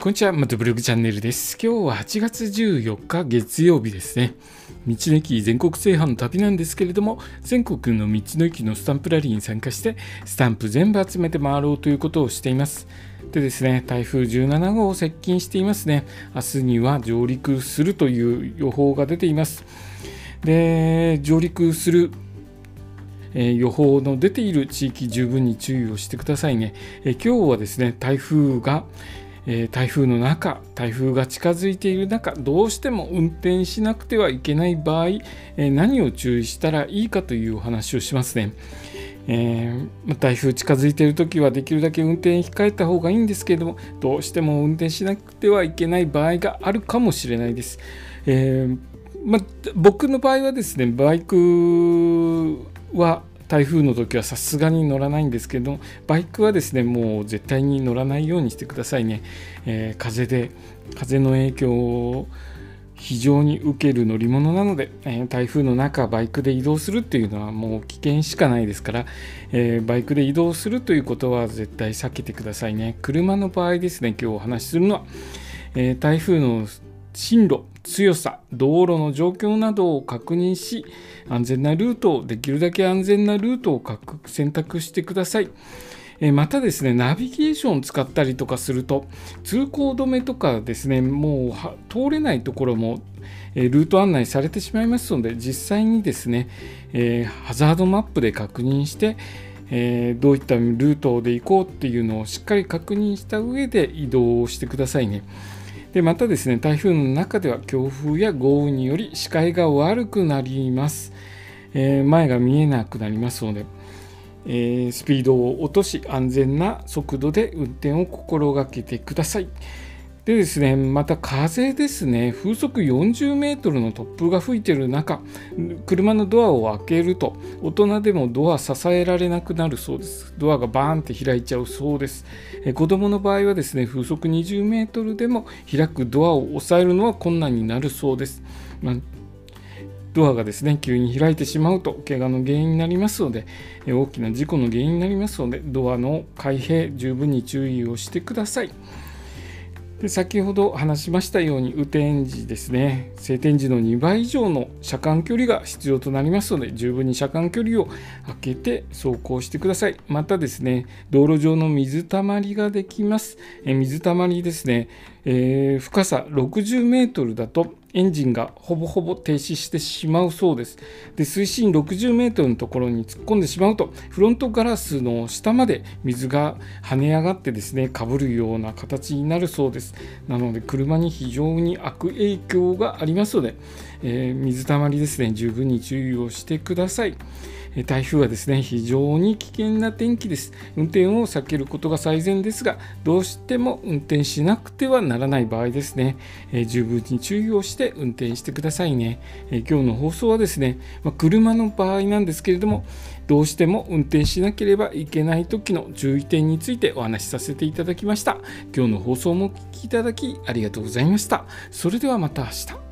こんにちは、またブログチャンネルです。今日は8月14日月曜日ですね。道の駅全国制覇の旅なんですけれども、全国の道の駅のスタンプラリーに参加して、スタンプ全部集めて回ろうということをしています。でですね、台風17号接近していますね。明日には上陸するという予報が出ています。で、上陸するえ予報の出ている地域十分に注意をしてくださいね。え今日はですね台風が、え台風の中台風が近づいている中どうしても運転しなくてはいけない場合、え何を注意したらいいかというお話をしますね。えー、台風近づいている時はできるだけ運転控えた方がいいんですけれどもどうしても運転しなくてはいけない場合があるかもしれないです。えー、ま僕の場合はですねバイクは台風の時はさすがに乗らないんですけどバイクはですねもう絶対に乗らないようにしてくださいね、えー、風で風の影響を非常に受ける乗り物なので、えー、台風の中バイクで移動するっていうのはもう危険しかないですから、えー、バイクで移動するということは絶対避けてくださいね。車の場合ですね今日お話しするのは、え台風の進路強さ道路の状況などを確認し安全なルートをできるだけ安全なルートを選択してください。またですね、ナビゲーションを使ったりとかすると、通行止めとかですね、もう通れないところもルート案内されてしまいますので、実際にですね、え、ハザードマップで確認して、え、どういったルートで行こうっていうのをしっかり確認した上で移動をしてくださいね。でまたですね台風の中では強風や豪雨により視界が悪くなります、えー、前が見えなくなりますので、えー、スピードを落とし安全な速度で運転を心がけてください。でですね、また風ですね、風速40メートルの突風が吹いている中、車のドアを開けると、大人でもドア支えられなくなるそうです。ドアがバーンって開いちゃうそうです。え子供の場合はですね、風速20メートルでも開くドアを押さえるのは困難になるそうです。まあドアがですね急に開いてしまうと怪我の原因になりますので大きな事故の原因になりますのでドアの開閉十分に注意をしてください。で先ほど話しましたように雨天時ですね。晴天時の2倍以上の車間距離が必要となりますので十分に車間距離を空けて走行してください。またですね道路上の水たまりができます。え水たまりですね、えー、深さ60メートルだとエンジンがほぼほぼ停止してしまうそうです。で水深60メートルのところに突っ込んでしまうとフロントガラスの下まで水が跳ね上がってですねかぶるような形になるそうです。なので車に非常に悪影響がありますので、えー、水たまりですね十分に注意をしてください。台風はですね非常に危険な天気です。運転を避けることが最善ですがどうしても運転しなくてはならない場合ですね、え、十分に注意をして運転してくださいね、えー、今日の放送はですね、ま、車の場合なんですけれどもどうしても運転しなければいけない時の注意点についてお話しさせていただきました。今日の放送もお聴きいただきありがとうございました。それではまた明日。